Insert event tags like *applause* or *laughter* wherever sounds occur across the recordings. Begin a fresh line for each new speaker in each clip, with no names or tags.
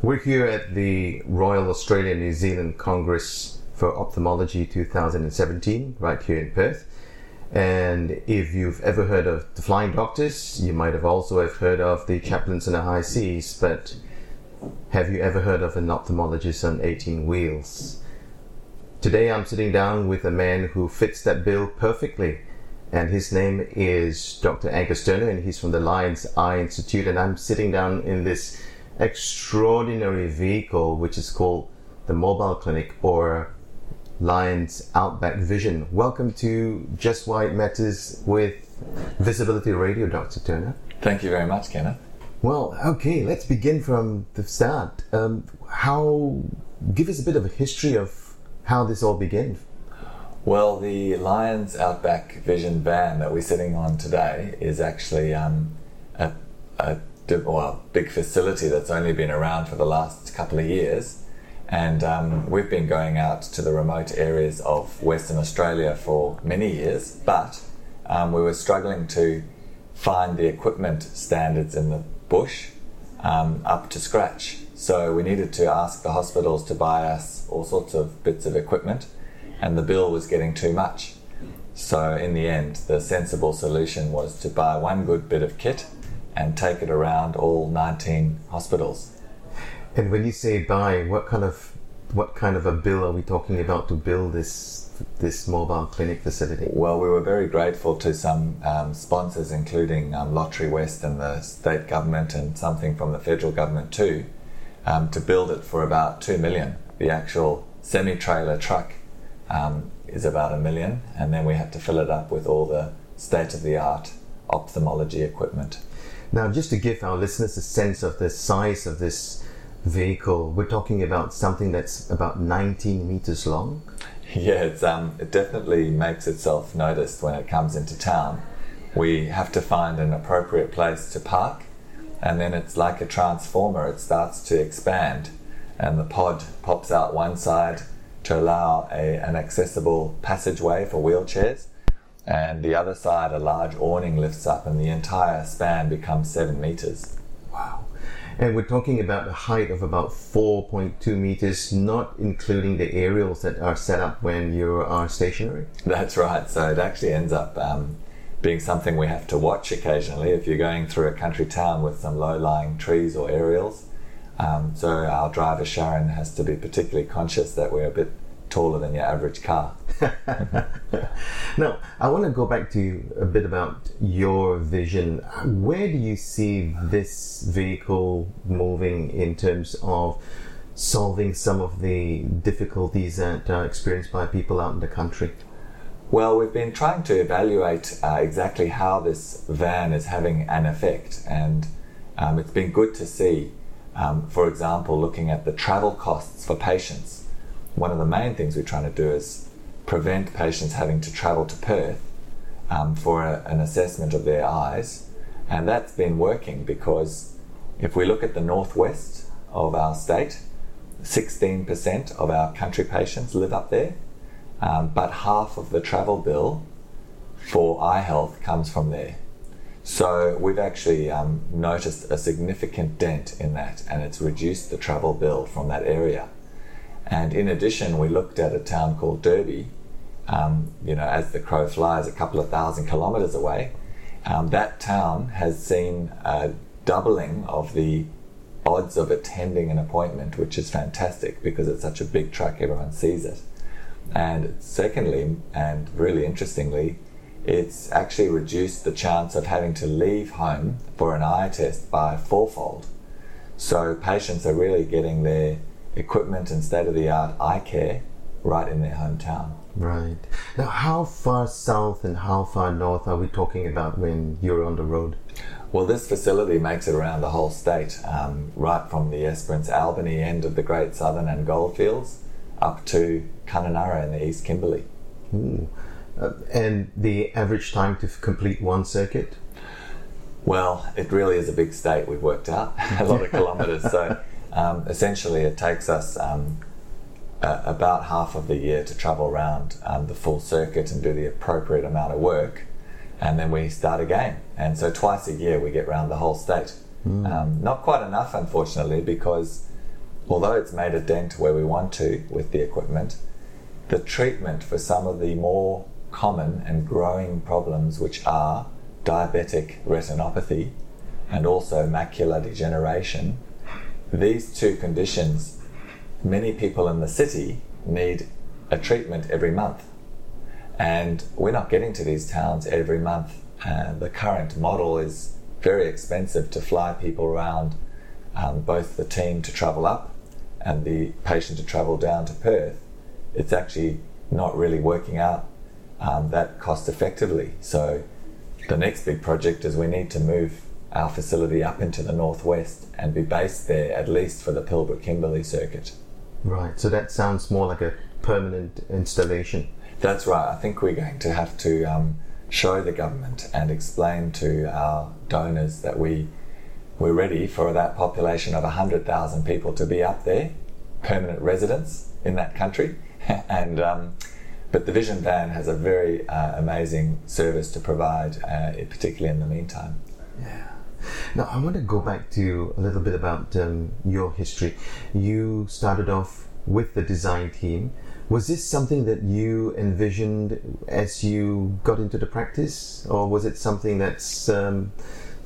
We're here at the Royal Australia New Zealand Congress for Ophthalmology 2017, right here in Perth. And if you've ever heard of the Flying Doctors, you might have also have heard of the Chaplains in the High Seas, but have you ever heard of an ophthalmologist on 18 wheels? Today I'm sitting down with a man who fits that bill perfectly, and his name is Dr. Angus Turner, and he's from the Lions Eye Institute, and I'm sitting down in this extraordinary vehicle which is called the Mobile Clinic or Lions Outback Vision. Welcome to Just Why It Matters with VisAbility Radio, Dr. Turner.
Thank you very much, Kenneth.
Well, okay, let's begin from the start. Um, how, give us a bit of a history of how this all began.
Well, the Lions Outback Vision van that we're sitting on today is actually um, a, a well, big facility that's only been around for the last couple of years. And um, we've been going out to the remote areas of Western Australia for many years, but um, we were struggling to find the equipment standards in the bush um, up to scratch. So we needed to ask the hospitals to buy us all sorts of bits of equipment, and the bill was getting too much. So in the end, the sensible solution was to buy one good bit of kit and take it around all 19 hospitals.
And when you say buy, what kind of what kind of a bill are we talking about to build this this mobile clinic facility?
Well, we were very grateful to some um, sponsors, including um, Lotterywest and the state government, and something from the federal government too, um, to build it for about two million. The actual semi-trailer truck um, is about a million, and then we had to fill it up with all the state-of-the-art ophthalmology equipment.
Now, just to give our listeners a sense of the size of this vehicle, we're talking about something that's about 19 meters long.
Yeah, um, it definitely makes itself noticed when it comes into town. We have to find an appropriate place to park, and then it's like a transformer, it starts to expand, and the pod pops out one side to allow a, an accessible passageway for wheelchairs and the other side, a large awning lifts up, and the entire span becomes seven meters.
Wow. And we're talking about a height of about 4.2 meters, not including the aerials that are set up when you are stationary.
That's right. So it actually ends up um, being something we have to watch occasionally if you're going through a country town with some low lying trees or aerials. Um, so our driver Sharon has to be particularly conscious that we're a bit taller than your average car. *laughs*
now, I want to go back to a bit about your vision. Where do you see this vehicle moving in terms of solving some of the difficulties that are experienced by people out in the country?
Well, we've been trying to evaluate uh, exactly how this van is having an effect, and um, it's been good to see, um, for example, looking at the travel costs for patients one of the main things we're trying to do is prevent patients having to travel to Perth um, for a, an assessment of their eyes. And that's been working because if we look at the northwest of our state, 16% of our country patients live up there, um, but half of the travel bill for eye health comes from there. So we've actually um, noticed a significant dent in that, and it's reduced the travel bill from that area. And in addition, we looked at a town called Derby, um, you know, as the crow flies, a couple of thousand kilometres away. Um, that town has seen a doubling of the odds of attending an appointment, which is fantastic because it's such a big truck, everyone sees it. And secondly, and really interestingly, it's actually reduced the chance of having to leave home for an eye test by fourfold. So patients are really getting their equipment and state of the art eye care right in their hometown.
Right. Now, how far south and how far north are we talking about when you're on the road?
Well, this facility makes it around the whole state, um, right from the Esperance Albany end of the Great Southern and Goldfields up to Kununurra in the East Kimberley.
Uh, and the average time to complete one circuit?
Well, it really is a big state. We've worked out *laughs* a lot of *laughs* kilometres. So um, essentially, it takes us um, about half of the year to travel around um, the full circuit and do the appropriate amount of work, and then we start again. And so twice a year we get around the whole state. Mm. not quite enough, unfortunately, because although it's made a dent where we want to with the equipment, the treatment for some of the more common and growing problems, which are diabetic retinopathy and also macular degeneration, these two conditions, many people in the city need a treatment every month. And we're not getting to these towns every month. Uh, the current model is very expensive to fly people around, um, both the team to travel up and the patient to travel down to Perth. It's actually not really working out um, that cost effectively. So the next big project is we need to move our facility up into the northwest and be based there at least for the Pilbara Kimberley circuit.
Right, so that sounds more like a permanent installation.
That's right. I think we're going to have to um, show the government and explain to our donors that we we're ready for that population of 100,000 people to be up there, permanent residents in that country, *laughs* and um, but the Vision Van has a very uh, amazing service to provide, uh, particularly in the meantime.
Yeah. Now, I want to go back to a little bit about um, your history. You started off with the design team. Was this something that you envisioned as you got into the practice, or was it something that's um,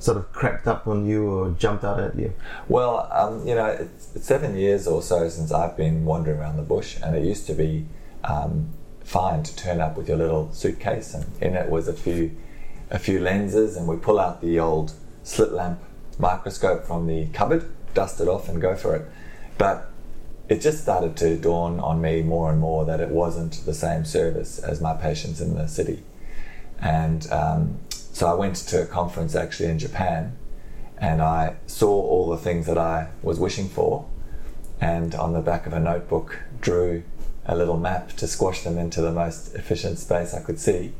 sort of crept up on you or jumped out at you?
Well, um, you know, it's, it's, seven years or so since I've been wandering around the bush, and it used to be um, fine to turn up with your little suitcase, and in it was a few a few lenses, and we pull out the old slit lamp microscope from the cupboard, dust it off, and go for it. But it just started to dawn on me more and more that it wasn't the same service as my patients in the city. And um, so I went to a conference actually in Japan and I saw all the things that I was wishing for. And on the back of a notebook, drew a little map to squash them into the most efficient space I could see.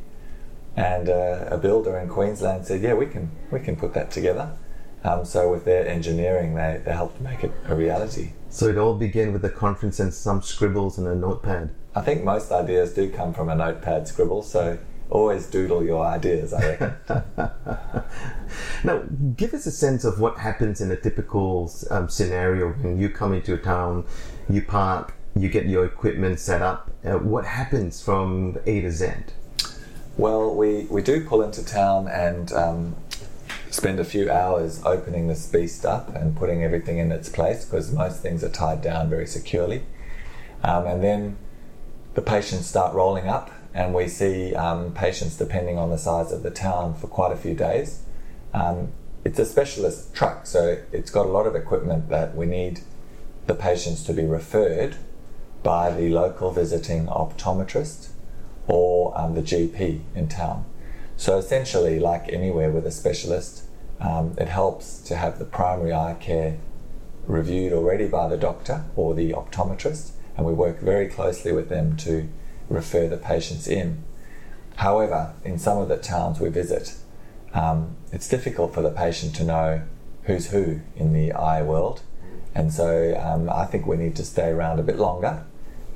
And uh, a builder in Queensland said, "Yeah, we can we can put that together." Um, so with their engineering, they, they helped make it a reality.
So it all began with a conference and some scribbles and a notepad.
I think most ideas do come from a notepad scribble. So always doodle your ideas. I reckon. *laughs*
now, give us a sense of what happens in a typical um, scenario when you come into a town, you park, you get your equipment set up. Uh, what happens from A to Z?
Well, we, we do pull into town and um, spend a few hours opening this beast up and putting everything in its place because most things are tied down very securely. Um, and then the patients start rolling up, and we see um, patients, depending on the size of the town, for quite a few days. Um, it's a specialist truck, so it's got a lot of equipment that we need the patients to be referred by the local visiting optometrist or um, the GP in town. So essentially, like anywhere with a specialist, um, it helps to have the primary eye care reviewed already by the doctor or the optometrist, and we work very closely with them to refer the patients in. However, in some of the towns we visit, um, it's difficult for the patient to know who's who in the eye world, and so um, I think we need to stay around a bit longer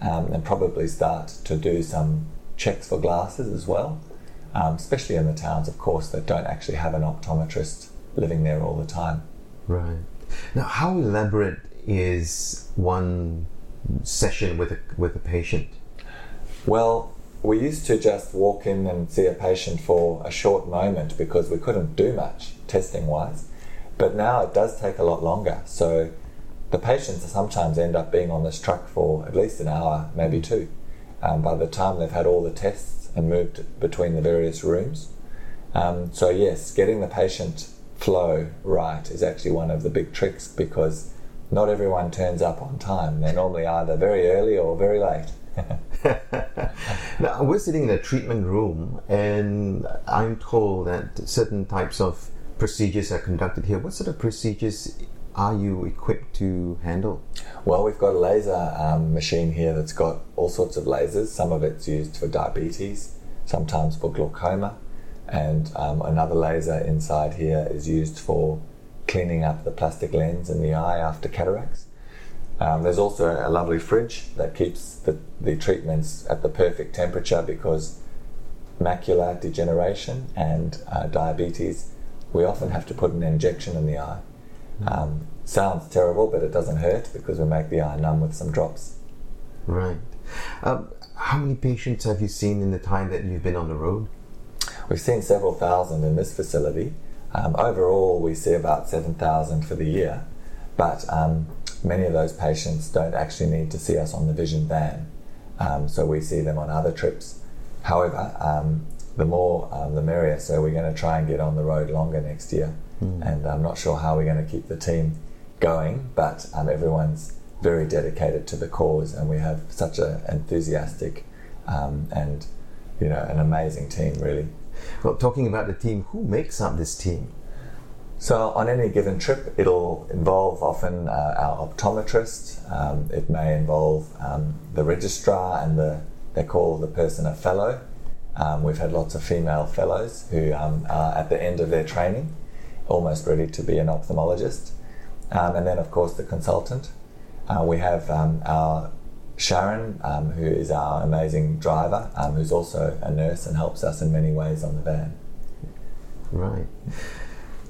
um, and probably start to do some checks for glasses as well, um, especially in the towns, of course, that don't actually have an optometrist living there all the time.
Right. Now, how elaborate is one session with a, with a patient?
Well, we used to just walk in and see a patient for a short moment because we couldn't do much testing wise. But now it does take a lot longer. So the patients sometimes end up being on this truck for at least an hour, maybe two, um, by the time they've had all the tests and moved between the various rooms. Um, so, yes, getting the patient flow right is actually one of the big tricks because not everyone turns up on time. They're normally either very early or very late. *laughs*
now, we're sitting in a treatment room, and I'm told that certain types of procedures are conducted here. What sort of procedures are you equipped to handle?
Well, we've got a laser um, machine here that's got all sorts of lasers. Some of it's used for diabetes, sometimes for glaucoma, and um, another laser inside here is used for cleaning up the plastic lens in the eye after cataracts. Um, there's also a lovely fridge that keeps the, the treatments at the perfect temperature because macular degeneration and uh, diabetes, we often have to put an injection in the eye. Um, sounds terrible, but it doesn't hurt because we make the eye numb with some drops.
Right. Um, how many patients have you seen in the time that you've been on the road?
We've seen several thousand in this facility. Um, overall, we see about 7,000 for the year, but um, many of those patients don't actually need to see us on the vision van, um, so we see them on other trips. However, um, the more um, the merrier, so we're going to try and get on the road longer next year, mm. and I'm not sure how we're going to keep the team going, but um, everyone's very dedicated to the cause, and we have such an enthusiastic and you know an amazing team, really.
Well, talking about the team, who makes up this team?
So, on any given trip, it'll involve often uh, our optometrist. Um, it may involve um, the registrar and the they call the person a fellow. Um, we've had lots of female fellows who um, are at the end of their training, almost ready to be an ophthalmologist. Um, and then, of course, the consultant. Uh, we have um, our Sharon, um, who is our amazing driver, um, who's also a nurse and helps us in many ways on the van.
Right.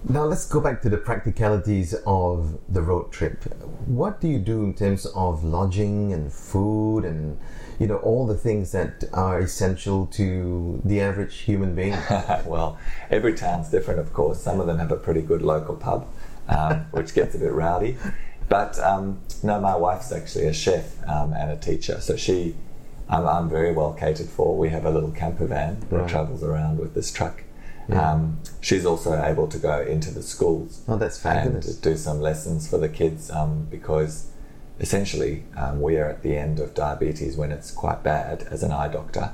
Now let's go back to the practicalities of the road trip. What do you do in terms of lodging and food and you know all the things that are essential to the average human being? *laughs*
well, every town's different, of course. Some of them have a pretty good local pub, um, *laughs* which gets a bit rowdy. But um, no, my wife's actually a chef um, and a teacher, so she, I'm, I'm, very well catered for. We have a little camper van that right. travels around with this truck. Yeah. Um, she's also able to go into the schools.
Oh, that's fabulous!
And do some lessons for the kids um, because essentially um, we are at the end of diabetes when it's quite bad as an eye doctor,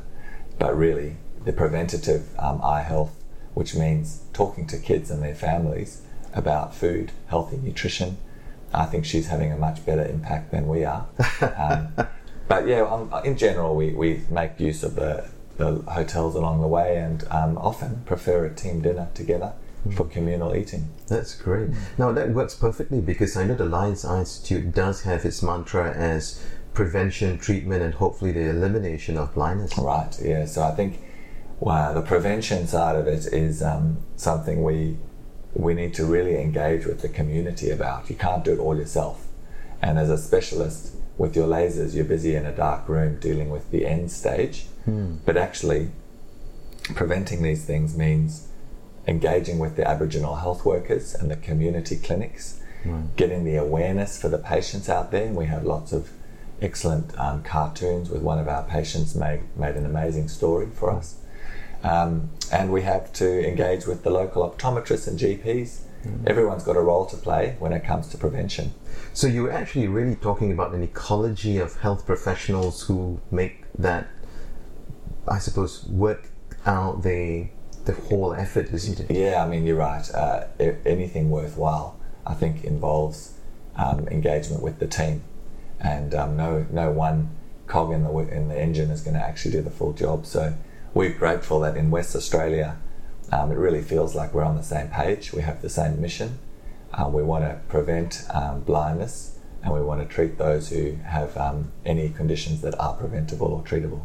but really the preventative um, eye health, which means talking to kids and their families about food, healthy nutrition I think she's having a much better impact than we are. *laughs* Um, but yeah, um, in general, we, we make use of the, the hotels along the way and um, often prefer a team dinner together mm. for communal eating.
That's great. Now, that works perfectly because I know the Lions Eye Institute does have its mantra as prevention, treatment, and hopefully the elimination of blindness.
Right, yeah. So I think wow, the prevention side of it is um, something we we need to really engage with the community about. You can't do it all yourself. And as a specialist with your lasers, you're busy in a dark room dealing with the end stage. Hmm. But actually, preventing these things means engaging with the Aboriginal health workers and the community clinics, right. getting the awareness for the patients out there. And we have lots of excellent um, cartoons with one of our patients made, made an amazing story for us. Um, and we have to engage with the local optometrists and GPs. Mm. Everyone's got a role to play when it comes to prevention.
So you're actually really talking about an ecology of health professionals who make that, I suppose, work out the the whole effort, isn't it?
Yeah, I mean you're right. Uh, anything worthwhile, I think, involves um, engagement with the team, and um, no no one cog in the in the engine is going to actually do the full job. So we're grateful that in West Australia, um, it really feels like we're on the same page. We have the same mission. Uh, we want to prevent um, blindness and we want to treat those who have um, any conditions that are preventable or treatable.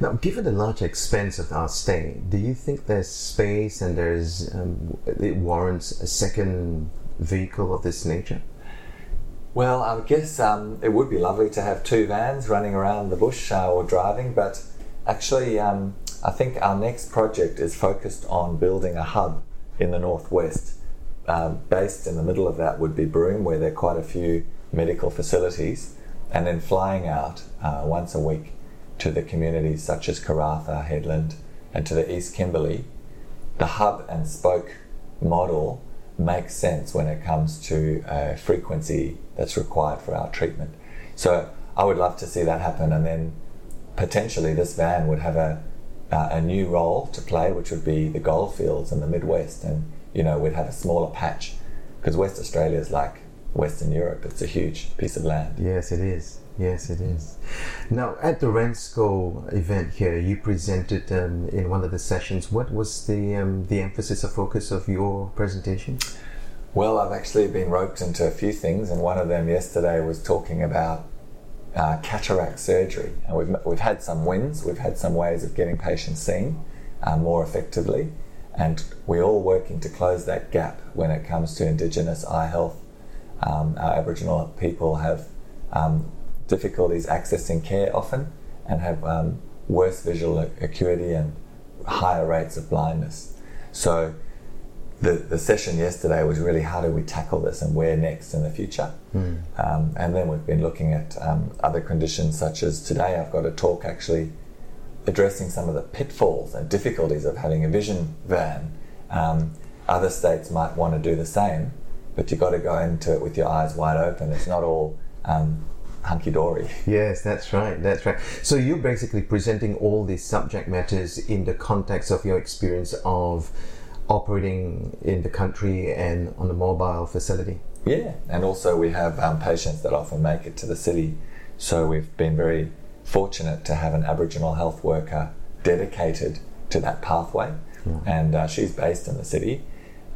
Now, given the large expense of our stay, do you think there's space and there's um, it warrants a second vehicle of this nature?
Well, I guess um, it would be lovely to have two vans running around the bush uh, or driving, but actually, um, I think our next project is focused on building a hub in the northwest. Um, based in the middle of that would be Broome, where there are quite a few medical facilities, and then flying out uh, once a week to the communities such as Karratha, Hedland, and to the East Kimberley. The hub and spoke model makes sense when it comes to a frequency that's required for our treatment. So I would love to see that happen, and then potentially this van would have a uh, a new role to play, which would be the goldfields in the Midwest, and you know we'd have a smaller patch because West Australia is like Western Europe. It's a huge piece of land.
Yes, it is. Yes, it is. Now, at the RANZCO event here, you presented um, in one of the sessions. What was the um, the emphasis or focus of your presentation?
Well, I've actually been roped into a few things, and one of them yesterday was talking about uh, cataract surgery. And we've, we've had some wins, we've had some ways of getting patients seen uh, more effectively, and we're all working to close that gap when it comes to Indigenous eye health um, our Aboriginal people have um, difficulties accessing care often and have um, worse visual acuity and higher rates of blindness. So the, the session yesterday was really how do we tackle this and where next in the future. Mm. Um, and then we've been looking at um, other conditions such as today I've got a talk actually addressing some of the pitfalls and difficulties of having a vision van. Um, other states might want to do the same, but you've got to go into it with your eyes wide open. It's not all um, hunky dory.
Yes, that's right. That's right. So you're basically presenting all these subject matters in the context of your experience of operating in the country and on a mobile facility.
Yeah, and also we have um, patients that often make it to the city. So we've been very fortunate to have an Aboriginal health worker dedicated to that pathway, yeah. and uh, she's based in the city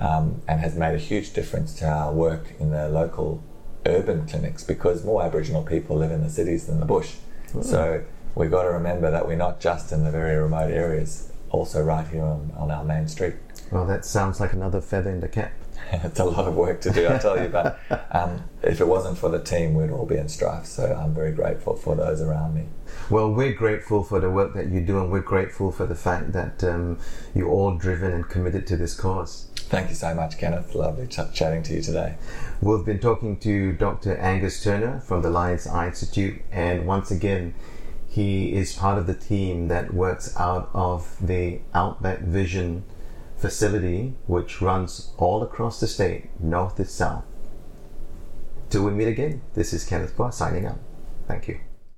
um, and has made a huge difference to our work in the local urban clinics because more Aboriginal people live in the cities than the bush. So we've got to remember that we're not just in the very remote areas, also right here on, on our main street.
Well, that sounds like another feather in the cap. *laughs*
it's a lot of work to do, I tell you. But *laughs* um, if it wasn't for the team, we'd all be in strife. So I'm very grateful for those around me.
Well, we're grateful for the work that you do, and we're grateful for the fact that um, you're all driven and committed to this cause.
Thank you so much, Kenneth. Lovely ch- chatting to you today.
We've been talking to Dr. Angus Turner from the Lions Eye Institute, and once again, he is part of the team that works out of the Outback Vision facility, which runs all across the state, north to south. Till we meet again, this is Kenneth Phua signing out. Thank you.